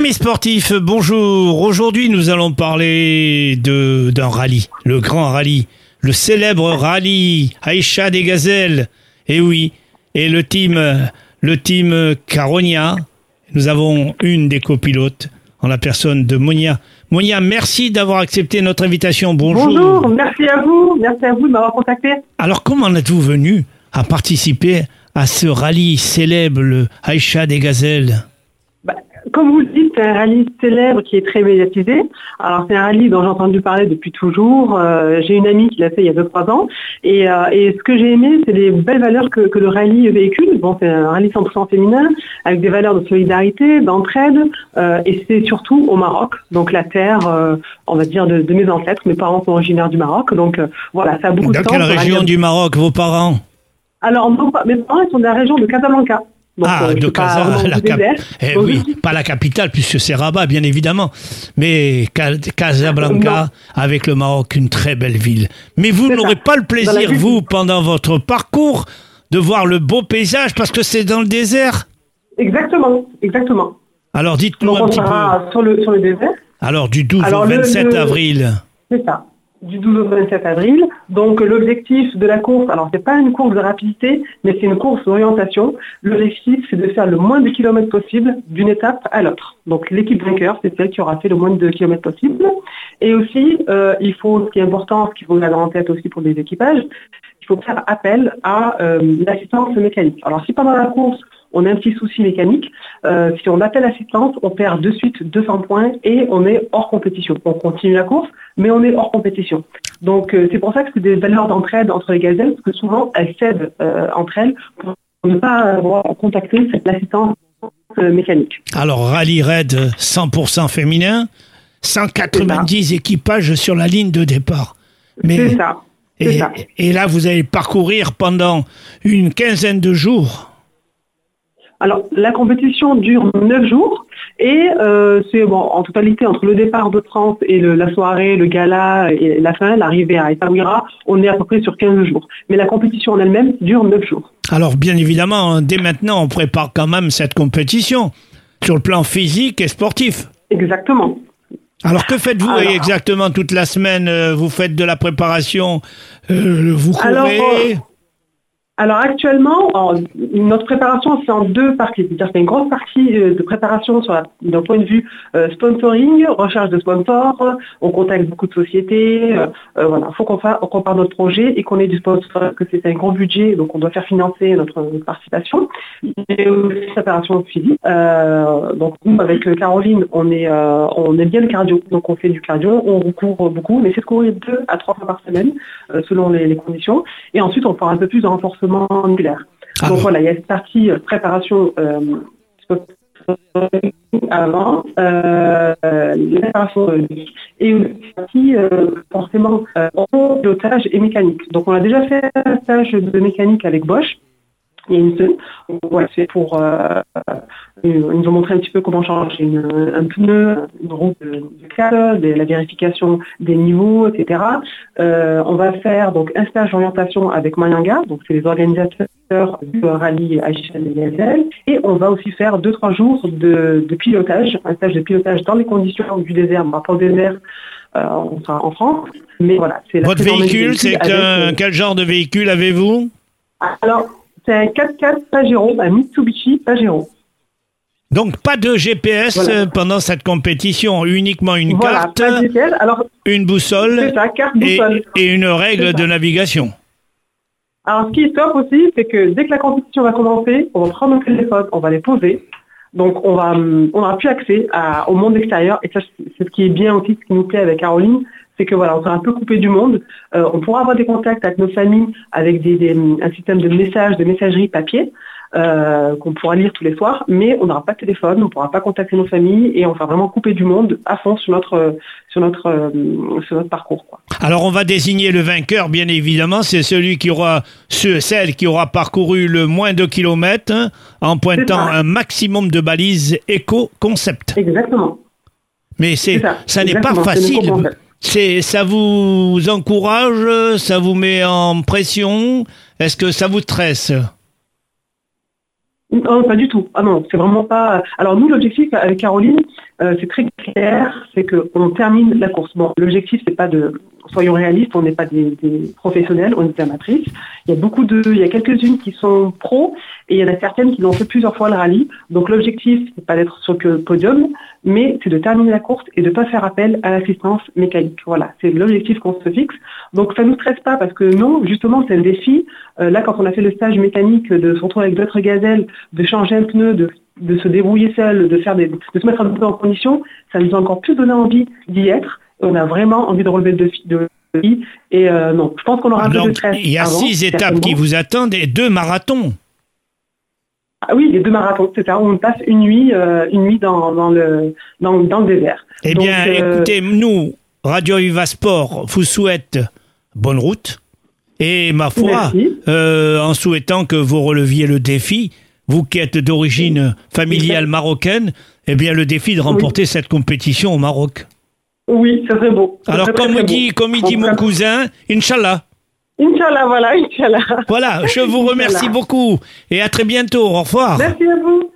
Amis sportifs, bonjour. Aujourd'hui, nous allons parler de d'un rallye, le grand rallye, le célèbre rallye Aïcha des Gazelles. Et oui, et le team, le team Caronia. Nous avons une des copilotes en la personne de Monia. Monia, merci d'avoir accepté notre invitation. Bonjour. Bonjour, merci à vous, merci à vous de m'avoir contacté. Alors, comment êtes-vous venu à participer à ce rallye célèbre, le Aïcha des Gazelles? Comme vous le dites, c'est un rallye célèbre qui est très médiatisé. Alors c'est un rallye dont j'ai entendu parler depuis toujours. Euh, j'ai une amie qui l'a fait il y a 2-3 ans. Et, euh, et ce que j'ai aimé, c'est les belles valeurs que, que le rallye véhicule. Bon, c'est un rallye 100% féminin, avec des valeurs de solidarité, d'entraide. euh, et c'est surtout au Maroc, donc la terre, euh, on va dire, de, de mes ancêtres. Mes parents sont originaires du Maroc. Donc euh, voilà, ça a beaucoup Dans de sens. quelle ce région du Maroc, vos parents? Alors mes parents ils sont de la région de Casablanca. Donc, Ah, euh, de Casa- la du cap- désert. Eh oui, pas la capitale, puisque c'est Rabat, bien évidemment. Mais Ca- Casablanca, avec le Maroc, une très belle ville. Mais vous n'aurez pas le plaisir, vous, pendant votre parcours, de voir le beau paysage, parce que c'est dans le désert. Exactement, exactement. Alors dites-nous un petit peu. sur le, sur le désert, Alors du 12 Alors, au le- 27 le- avril. c'est ça, du 12 au 27 avril. Donc l'objectif de la course, alors c'est pas une course de rapidité, mais c'est une course d'orientation. L'objectif c'est de faire le moins de kilomètres possible d'une étape à l'autre. Donc l'équipe vainqueur, c'est celle qui aura fait le moins de kilomètres possible. Et aussi, euh, il faut, ce qui est important, ce qu'il faut garder en tête aussi pour les équipages, il faut faire appel à euh, l'assistance mécanique. Alors si pendant la course, on a un petit souci mécanique, euh, si on appelle assistance, on perd de suite 200 points et on est hors compétition. On continue la course, mais on est hors compétition. Donc euh, c'est pour ça que c'est des valeurs d'entraide entre les gazelles, parce que souvent elles cèdent euh, entre elles pour ne pas avoir contacté cette assistance euh, mécanique. Alors rallye raid 100% féminin, 190 équipages sur la ligne de départ. Mais C'est ça. C'est et, ça. et là, vous allez parcourir pendant une quinzaine de jours. Alors, la compétition dure 9 jours et euh, c'est bon, en totalité entre le départ de France et le- la soirée, le gala et la fin, l'arrivée à Etaouira, on est à peu près sur 15 jours. Mais la compétition en elle-même dure 9 jours. Alors, bien évidemment, hein, dès maintenant, on prépare quand même cette compétition sur le plan physique et sportif. Exactement. Alors, que faites-vous Alors- exactement toute la semaine? Euh, Vous faites de la préparation euh, Vous courez? Alors, Alors actuellement, en- notre préparation c'est en deux parties. C'est-à-dire qu'il y a une grosse partie euh, de préparation d'un point de vue euh, sponsoring, recherche de sponsors, on contacte beaucoup de sociétés, euh, voilà, il faut qu'on qu'on parle notre projet et qu'on ait du sponsor, que c'est un gros budget, donc on doit faire financer notre, participation. Et aussi préparation physique. Donc nous avec Caroline, on est on aime bien le cardio, donc on fait du cardio, on court beaucoup, on essaie de courir deux à trois fois par semaine, selon les, conditions. Et ensuite, on fera un peu plus de renforcement musculaire. Ah Donc bon. voilà, il y a cette partie euh, préparation euh, avant, euh, euh, et une partie euh, forcément euh, pilotage et mécanique. Donc on a déjà fait un stage de mécanique avec Bosch. Il y a une semaine. C'est pour euh, ils nous ont montré un petit peu comment changer une- un pneu, une roue de, de la vérification des niveaux, etc. Euh, on va faire donc un stage d'orientation avec Mayanga, donc c'est les organisateurs du rallye HL et on va aussi faire deux trois jours de, de pilotage, un stage de pilotage dans les conditions du désert, pas au désert, euh, on sera en France, mais voilà. c'est la Votre véhicule, c'est euh, quel genre de véhicule avez-vous? Alors c'est un 4x4 Pajero, un Mitsubishi Pajero. Donc, pas de GPS Voilà. euh, pendant cette compétition, uniquement une Voilà, carte, pas de GPS. Alors une boussole c'est ça, carte et, boussole. et une règle de navigation. Alors, ce qui est top aussi, c'est que dès que la compétition va commencer, on va prendre nos téléphones, on va les poser. Donc, on va, hum, on n'aura plus accès à- au monde extérieur. Et ça, c'est ce qui est bien aussi, ce qui nous plaît avec Caroline, c'est que voilà, on sera un peu coupé du monde. Euh, on pourra avoir des contacts avec nos familles, avec des, des- un système de messages, de messagerie papier. euh, qu'on pourra lire tous les soirs, mais on n'aura pas de téléphone, on ne pourra pas contacter nos familles et on sera vraiment coupé du monde à fond sur notre sur notre euh, sur notre parcours. Quoi. Alors, on va désigner le vainqueur, bien évidemment. C'est celui qui aura, ce- celle qui aura parcouru le moins de kilomètres hein, en pointant un maximum de balises éco-concept. Exactement. Mais c'est, ça. ça n'est pas facile. C'est, ça vous encourage, ça vous met en pression? Est-ce que ça vous stresse? Non, pas du tout. Ah non, c'est vraiment pas. Alors nous, l'objectif avec Caroline, euh, c'est très clair, c'est qu'on termine la course. Bon, l'objectif, c'est pas de, soyons réalistes, on n'est pas des, professionnels, on est des amatrices. Il y a beaucoup de, il y a quelques-unes qui sont pros et il y en a certaines qui l'ont fait plusieurs fois le rallye. Donc l'objectif, c'est pas d'être sur le podium, mais c'est de terminer la course et de pas faire appel à l'assistance mécanique. Voilà, c'est l'objectif qu'on se fixe. Donc ça nous stresse pas parce que non, justement, c'est un défi. Euh, là, quand on a fait le stage mécanique de se retrouver avec d'autres gazelles, de changer un pneu, de se débrouiller seul, de de se mettre un peu en condition, ça nous a encore plus donné envie d'y être. On a vraiment envie de relever le défi. De, et euh, non, je pense qu'on aura un peu de stress. Il y a six étapes qui vous attendent et deux marathons. Ah oui, les deux marathons, c'est ça. On passe une nuit, euh, une nuit dans, dans, le, dans, dans, le désert. Eh bien, euh... écoutez, nous, Radio Viva Sport vous souhaite bonne route. Et ma foi, en souhaitant que vous releviez le défi, vous qui êtes d'origine familiale marocaine, eh bien le défi de remporter oui. cette compétition au Maroc. Oui, ça serait beau. Ça Alors comme, dit, beau. comme il dit mon cousin, Inch'Allah. Inch'Allah, voilà, Inch'Allah. Voilà, je vous remercie beaucoup et à très bientôt. Au revoir. Merci à vous.